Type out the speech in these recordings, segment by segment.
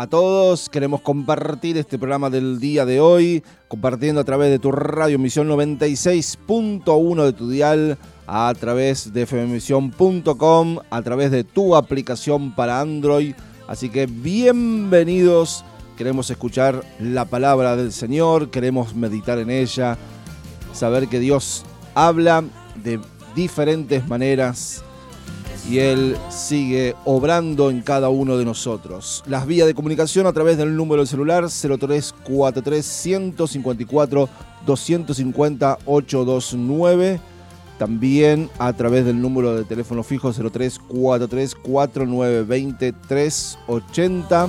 a todos. Queremos compartir este programa del día de hoy, compartiendo a través de tu radio Misión 96.1 de tu dial, a través de fmmisión.com, a través de tu aplicación para Android. Así que bienvenidos. Queremos escuchar la palabra del Señor, queremos meditar en ella, saber que Dios habla de diferentes maneras y Él sigue obrando en cada uno de nosotros. Las vías de comunicación a través del número de celular 0343 154 250 829. También a través del número de teléfono fijo 0343 4920 380.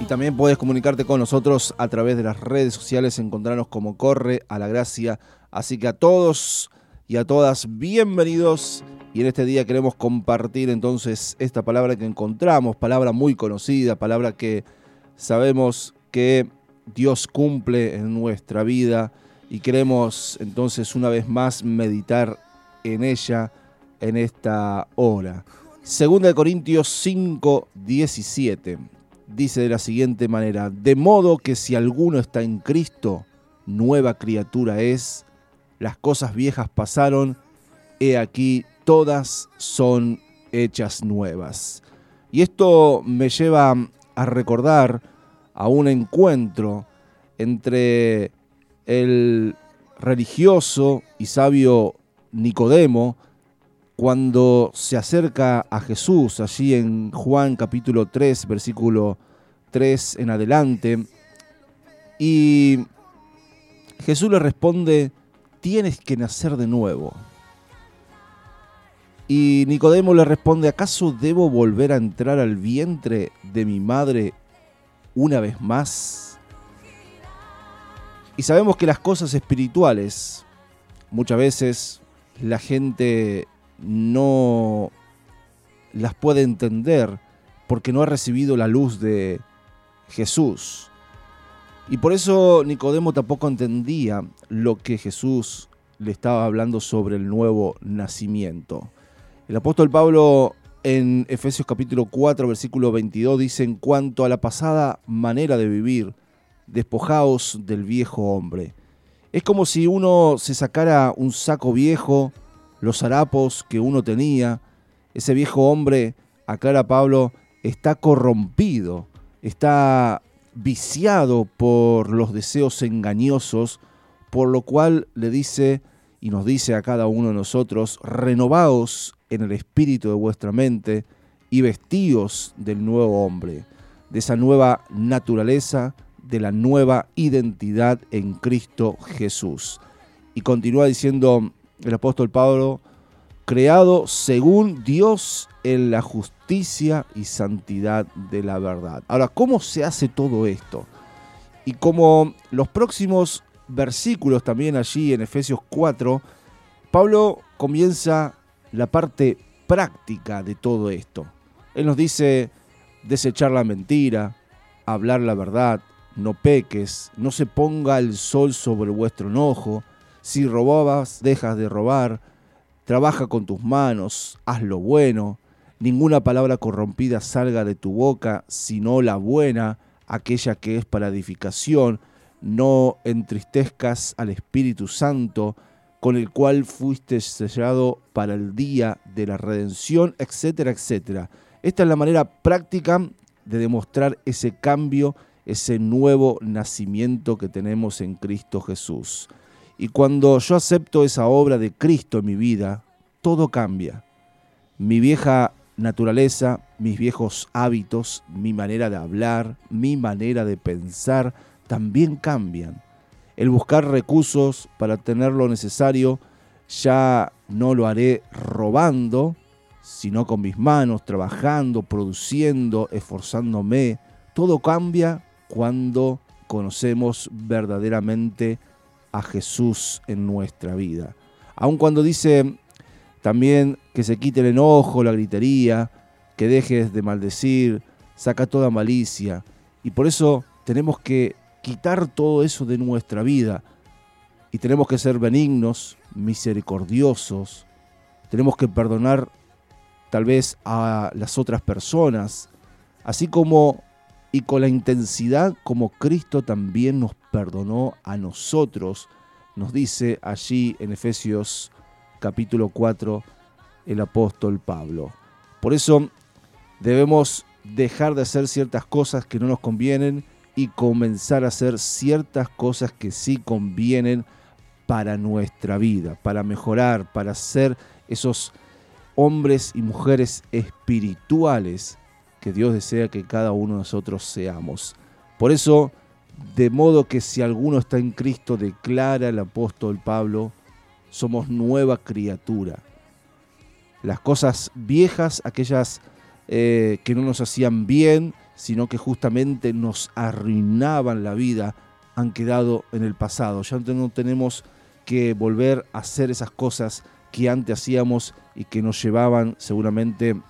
Y también puedes comunicarte con nosotros a través de las redes sociales, encontrarnos como Corre a la Gracia. Así que a todos y a todas, bienvenidos. Y en este día queremos compartir entonces esta palabra que encontramos, palabra muy conocida, palabra que sabemos que Dios cumple en nuestra vida y queremos entonces una vez más meditar en ella en esta hora. Segunda de Corintios 5, 17 dice de la siguiente manera, de modo que si alguno está en Cristo, nueva criatura es, las cosas viejas pasaron, he aquí todas son hechas nuevas. Y esto me lleva a recordar a un encuentro entre el religioso y sabio Nicodemo cuando se acerca a Jesús allí en Juan capítulo 3 versículo 3 en adelante y Jesús le responde, tienes que nacer de nuevo. Y Nicodemo le responde, ¿acaso debo volver a entrar al vientre de mi madre una vez más? Y sabemos que las cosas espirituales, muchas veces la gente no las puede entender porque no ha recibido la luz de Jesús. Y por eso Nicodemo tampoco entendía lo que Jesús le estaba hablando sobre el nuevo nacimiento. El apóstol Pablo en Efesios capítulo 4 versículo 22 dice en cuanto a la pasada manera de vivir, despojaos del viejo hombre. Es como si uno se sacara un saco viejo, los harapos que uno tenía. Ese viejo hombre, aclara Pablo, está corrompido, está viciado por los deseos engañosos, por lo cual le dice y nos dice a cada uno de nosotros, renovaos en el espíritu de vuestra mente y vestíos del nuevo hombre, de esa nueva naturaleza, de la nueva identidad en Cristo Jesús. Y continúa diciendo el apóstol Pablo, creado según Dios en la justicia y santidad de la verdad. Ahora, ¿cómo se hace todo esto? Y como los próximos versículos también allí en Efesios 4, Pablo comienza la parte práctica de todo esto. Él nos dice desechar la mentira, hablar la verdad, no peques, no se ponga el sol sobre vuestro enojo, si robabas, dejas de robar, trabaja con tus manos, haz lo bueno, ninguna palabra corrompida salga de tu boca, sino la buena, aquella que es para edificación, no entristezcas al Espíritu Santo, con el cual fuiste sellado para el día de la redención, etcétera, etcétera. Esta es la manera práctica de demostrar ese cambio, ese nuevo nacimiento que tenemos en Cristo Jesús. Y cuando yo acepto esa obra de Cristo en mi vida, todo cambia. Mi vieja naturaleza, mis viejos hábitos, mi manera de hablar, mi manera de pensar, también cambian. El buscar recursos para tener lo necesario ya no lo haré robando, sino con mis manos, trabajando, produciendo, esforzándome. Todo cambia cuando conocemos verdaderamente a Jesús en nuestra vida. Aun cuando dice también que se quite el enojo, la gritería, que dejes de maldecir, saca toda malicia. Y por eso tenemos que quitar todo eso de nuestra vida. Y tenemos que ser benignos, misericordiosos. Tenemos que perdonar tal vez a las otras personas, así como y con la intensidad como Cristo también nos perdonó a nosotros, nos dice allí en Efesios capítulo 4 el apóstol Pablo. Por eso debemos dejar de hacer ciertas cosas que no nos convienen y comenzar a hacer ciertas cosas que sí convienen para nuestra vida, para mejorar, para ser esos hombres y mujeres espirituales que Dios desea que cada uno de nosotros seamos. Por eso, de modo que si alguno está en Cristo, declara el apóstol Pablo, somos nueva criatura. Las cosas viejas, aquellas eh, que no nos hacían bien, sino que justamente nos arruinaban la vida, han quedado en el pasado. Ya no tenemos que volver a hacer esas cosas que antes hacíamos y que nos llevaban seguramente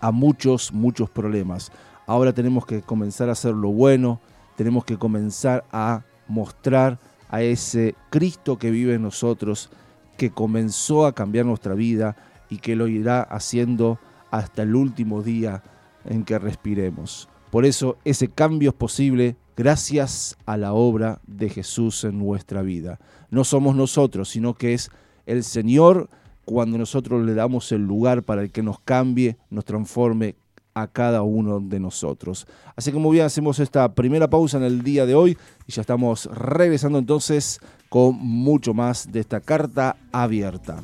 a muchos, muchos problemas. Ahora tenemos que comenzar a hacer lo bueno, tenemos que comenzar a mostrar a ese Cristo que vive en nosotros, que comenzó a cambiar nuestra vida y que lo irá haciendo hasta el último día en que respiremos. Por eso ese cambio es posible gracias a la obra de Jesús en nuestra vida. No somos nosotros, sino que es el Señor cuando nosotros le damos el lugar para el que nos cambie, nos transforme a cada uno de nosotros. Así que muy bien, hacemos esta primera pausa en el día de hoy y ya estamos regresando entonces con mucho más de esta carta abierta.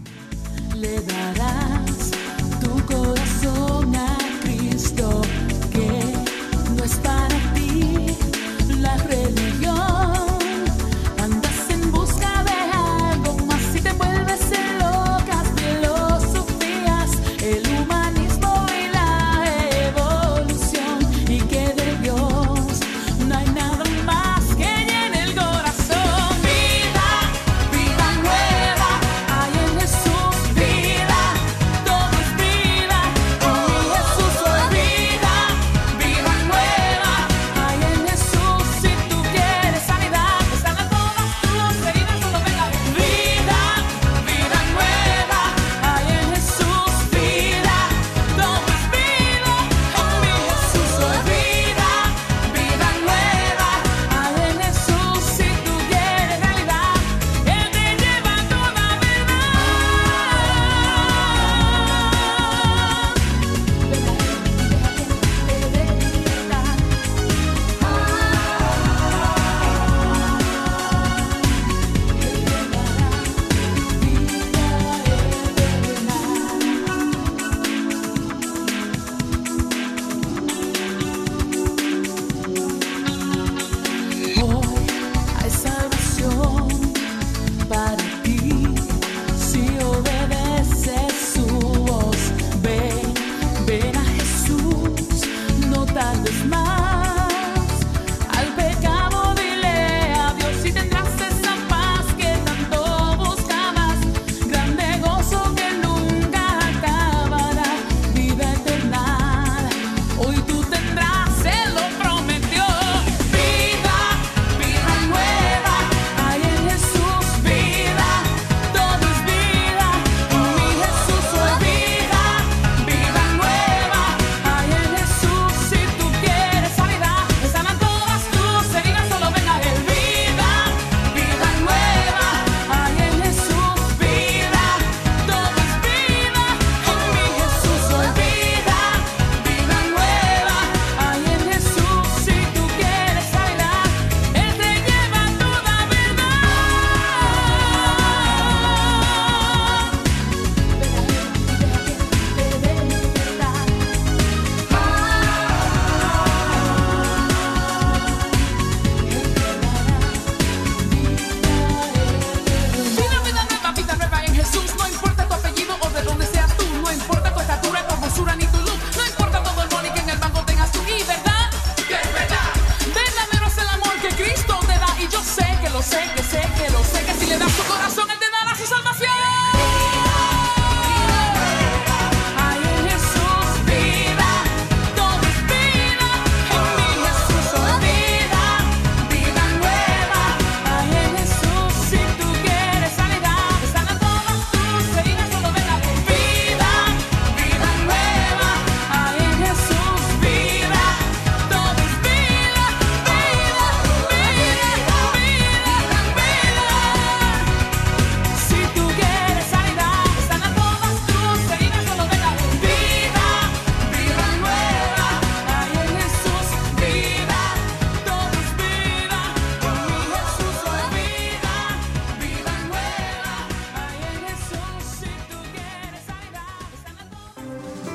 Thank you.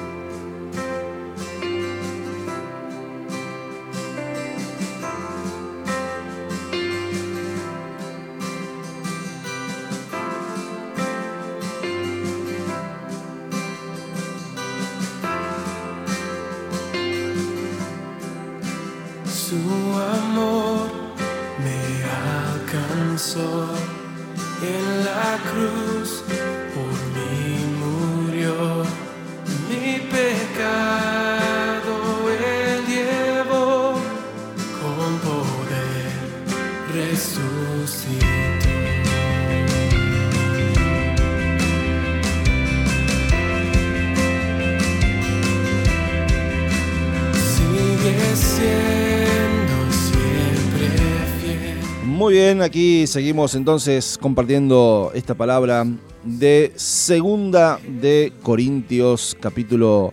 Aquí seguimos entonces compartiendo esta palabra de segunda de Corintios capítulo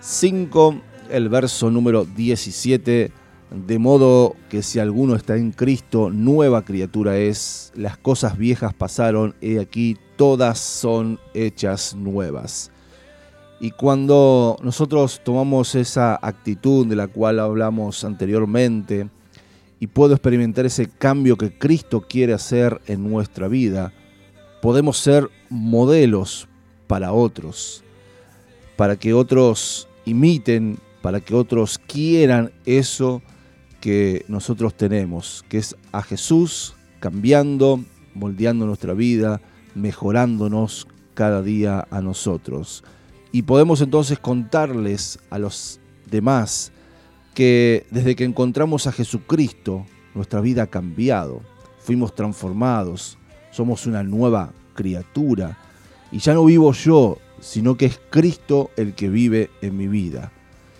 5, el verso número 17, de modo que si alguno está en Cristo, nueva criatura es, las cosas viejas pasaron, he aquí todas son hechas nuevas. Y cuando nosotros tomamos esa actitud de la cual hablamos anteriormente, y puedo experimentar ese cambio que Cristo quiere hacer en nuestra vida, podemos ser modelos para otros, para que otros imiten, para que otros quieran eso que nosotros tenemos, que es a Jesús cambiando, moldeando nuestra vida, mejorándonos cada día a nosotros. Y podemos entonces contarles a los demás que desde que encontramos a Jesucristo, nuestra vida ha cambiado, fuimos transformados, somos una nueva criatura. Y ya no vivo yo, sino que es Cristo el que vive en mi vida.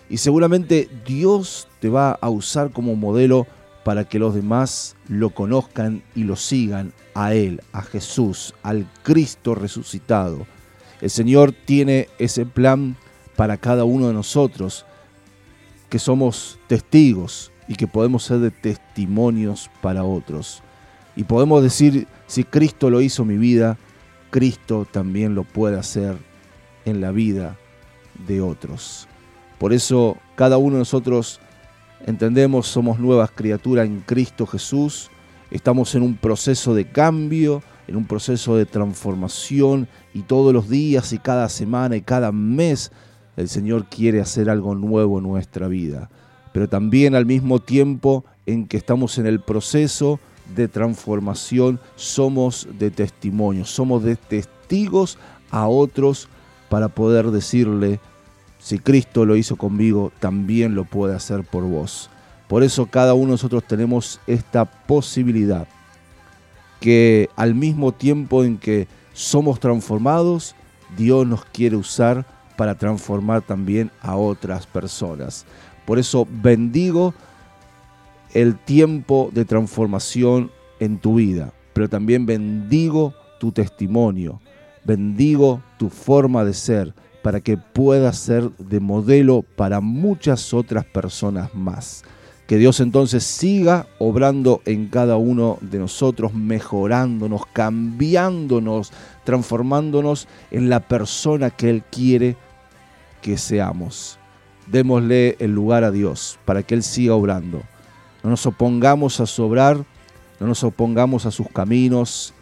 Y seguramente Dios te va a usar como modelo para que los demás lo conozcan y lo sigan a Él, a Jesús, al Cristo resucitado. El Señor tiene ese plan para cada uno de nosotros, que somos testigos y que podemos ser de testimonios para otros. Y podemos decir, si Cristo lo hizo en mi vida, Cristo también lo puede hacer en la vida de otros. Por eso cada uno de nosotros entendemos, somos nuevas criaturas en Cristo Jesús, estamos en un proceso de cambio, en un proceso de transformación y todos los días y cada semana y cada mes el Señor quiere hacer algo nuevo en nuestra vida. Pero también al mismo tiempo en que estamos en el proceso de transformación, somos de testimonio, somos de testigos a otros para poder decirle, si Cristo lo hizo conmigo, también lo puede hacer por vos. Por eso cada uno de nosotros tenemos esta posibilidad que al mismo tiempo en que somos transformados, Dios nos quiere usar para transformar también a otras personas. Por eso bendigo el tiempo de transformación en tu vida, pero también bendigo tu testimonio, bendigo tu forma de ser para que puedas ser de modelo para muchas otras personas más. Que Dios entonces siga obrando en cada uno de nosotros, mejorándonos, cambiándonos, transformándonos en la persona que Él quiere que seamos. Démosle el lugar a Dios para que Él siga obrando. No nos opongamos a sobrar, no nos opongamos a sus caminos,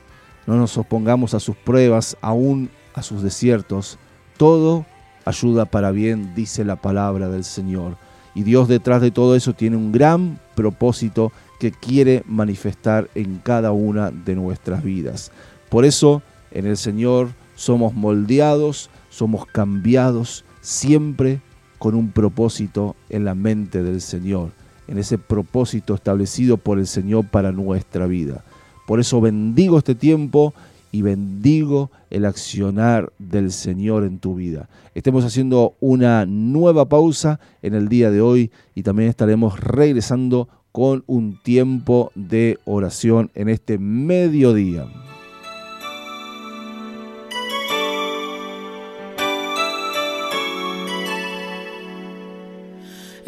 no nos opongamos a sus pruebas, aún a sus desiertos. Todo ayuda para bien, dice la palabra del Señor. Y Dios detrás de todo eso tiene un gran propósito que quiere manifestar en cada una de nuestras vidas. Por eso en el Señor somos moldeados, somos cambiados, siempre con un propósito en la mente del Señor, en ese propósito establecido por el Señor para nuestra vida. Por eso bendigo este tiempo y bendigo el accionar del Señor en tu vida. Estemos haciendo una nueva pausa en el día de hoy y también estaremos regresando con un tiempo de oración en este mediodía.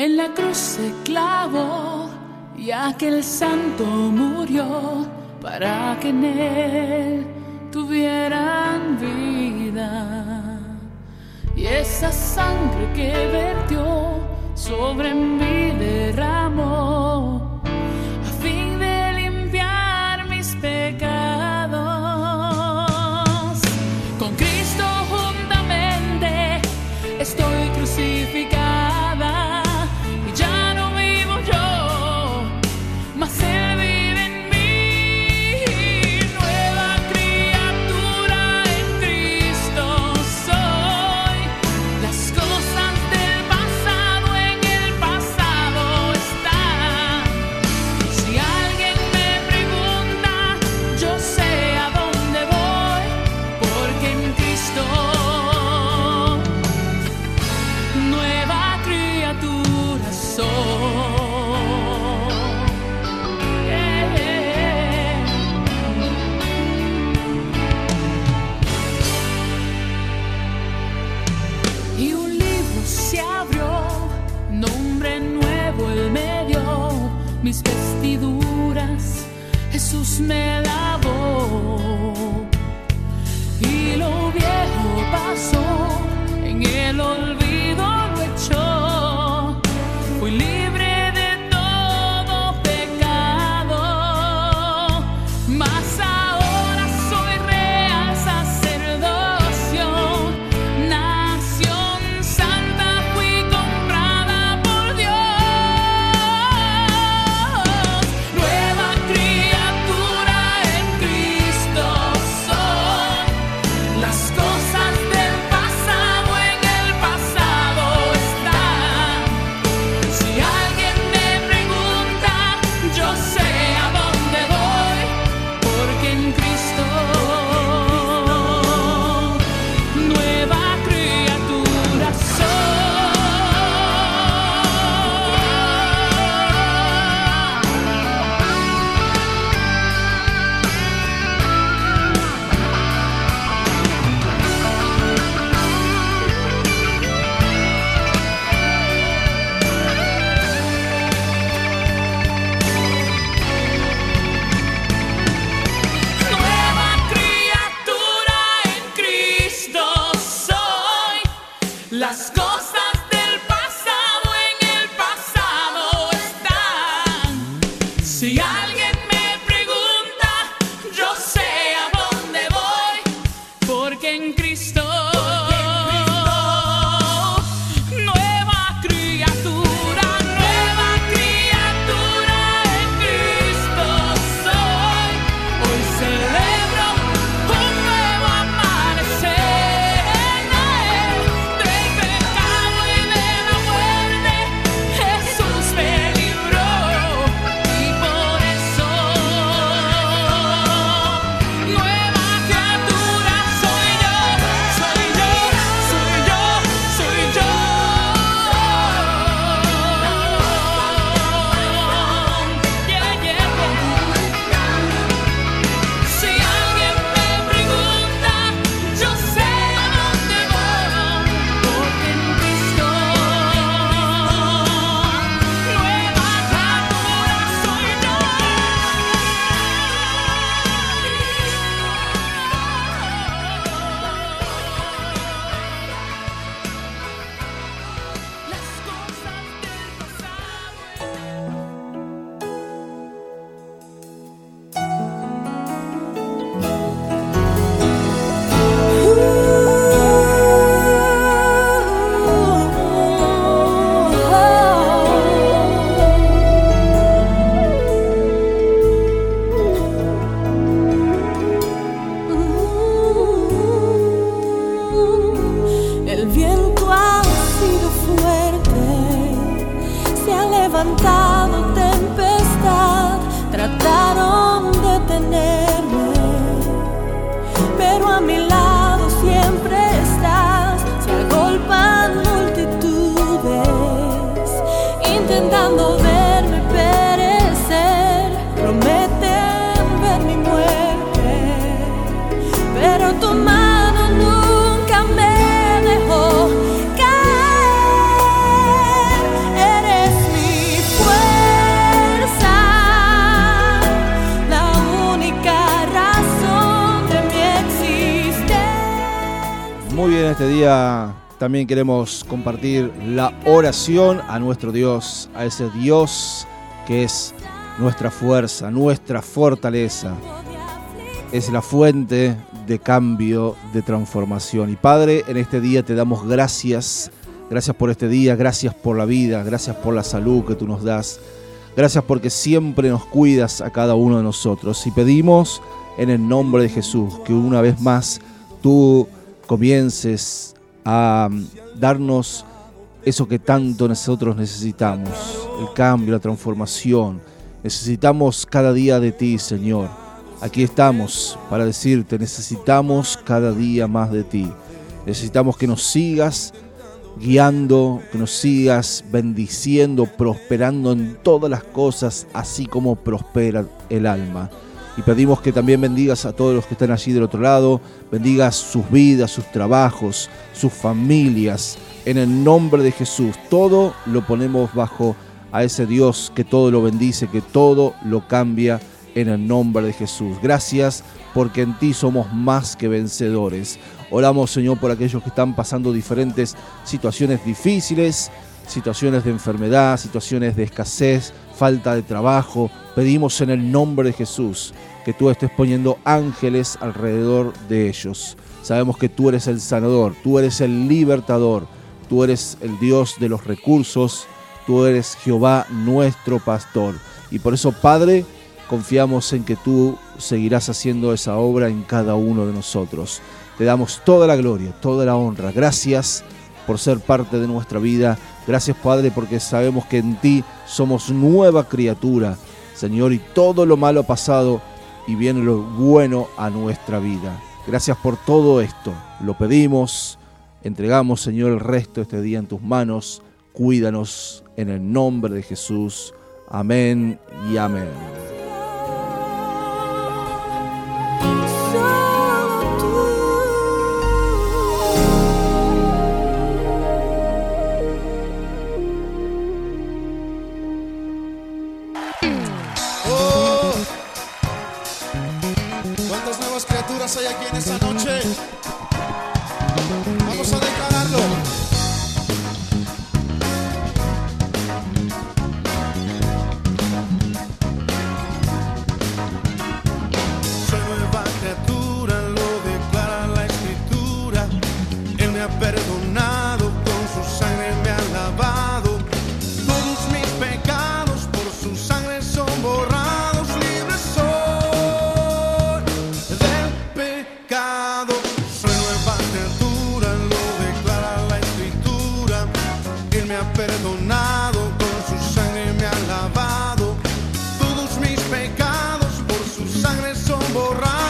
En la cruz se clavó y aquel santo murió para que en él tuvieran vida. Y esa sangre que vertió sobre mí derramó este día también queremos compartir la oración a nuestro Dios, a ese Dios que es nuestra fuerza, nuestra fortaleza. Es la fuente de cambio, de transformación. Y Padre, en este día te damos gracias. Gracias por este día, gracias por la vida, gracias por la salud que tú nos das. Gracias porque siempre nos cuidas a cada uno de nosotros. Y pedimos en el nombre de Jesús que una vez más tú comiences a darnos eso que tanto nosotros necesitamos, el cambio, la transformación. Necesitamos cada día de ti, Señor. Aquí estamos para decirte, necesitamos cada día más de ti. Necesitamos que nos sigas guiando, que nos sigas bendiciendo, prosperando en todas las cosas, así como prospera el alma. Y pedimos que también bendigas a todos los que están allí del otro lado, bendigas sus vidas, sus trabajos, sus familias. En el nombre de Jesús, todo lo ponemos bajo a ese Dios que todo lo bendice, que todo lo cambia en el nombre de Jesús. Gracias porque en ti somos más que vencedores. Oramos, Señor, por aquellos que están pasando diferentes situaciones difíciles, situaciones de enfermedad, situaciones de escasez, falta de trabajo. Pedimos en el nombre de Jesús que tú estés poniendo ángeles alrededor de ellos. Sabemos que tú eres el sanador, tú eres el libertador, tú eres el Dios de los recursos, tú eres Jehová nuestro pastor. Y por eso, Padre, confiamos en que tú seguirás haciendo esa obra en cada uno de nosotros. Te damos toda la gloria, toda la honra. Gracias por ser parte de nuestra vida. Gracias, Padre, porque sabemos que en ti somos nueva criatura, Señor, y todo lo malo pasado y viene lo bueno a nuestra vida. Gracias por todo esto. Lo pedimos, entregamos, Señor, el resto de este día en tus manos. Cuídanos en el nombre de Jesús. Amén y amén. Sangre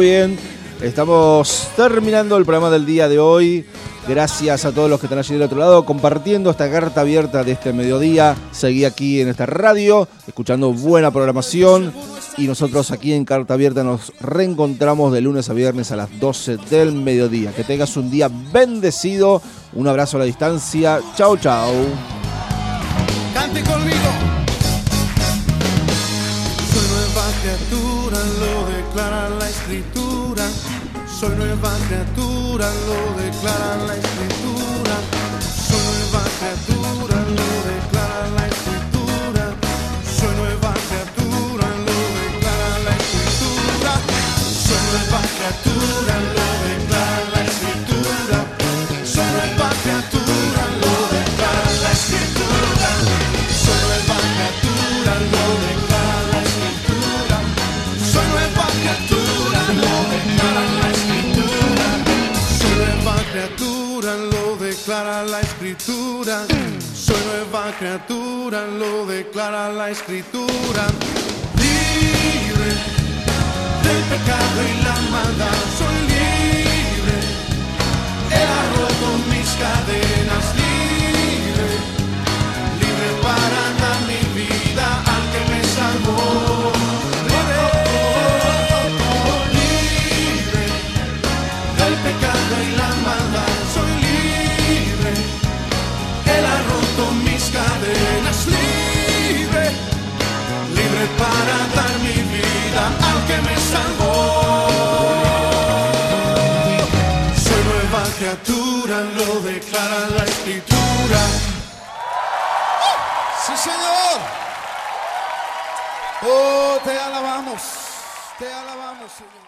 Bien, estamos terminando el programa del día de hoy. Gracias a todos los que están allí del otro lado compartiendo esta carta abierta de este mediodía. Seguí aquí en esta radio, escuchando buena programación. Y nosotros aquí en Carta Abierta nos reencontramos de lunes a viernes a las 12 del mediodía. Que tengas un día bendecido. Un abrazo a la distancia. Chau, chau. Cante conmigo. Escritura. Soy nueva criatura, lo declara la escritura. Soy nueva criatura, lo declara la escritura. Soy nueva criatura, lo declara la escritura. Soy nueva criatura, lo lo declara la escritura. Soy nueva criatura, lo declara la escritura. Libre del pecado y la maldad, soy libre. Él ha roto mis cadenas, libre libre para dar mi vida para dar mi vida al que me salvó. Soy nueva criatura, lo declara la escritura. Sí, Señor. Oh, te alabamos. Te alabamos, Señor.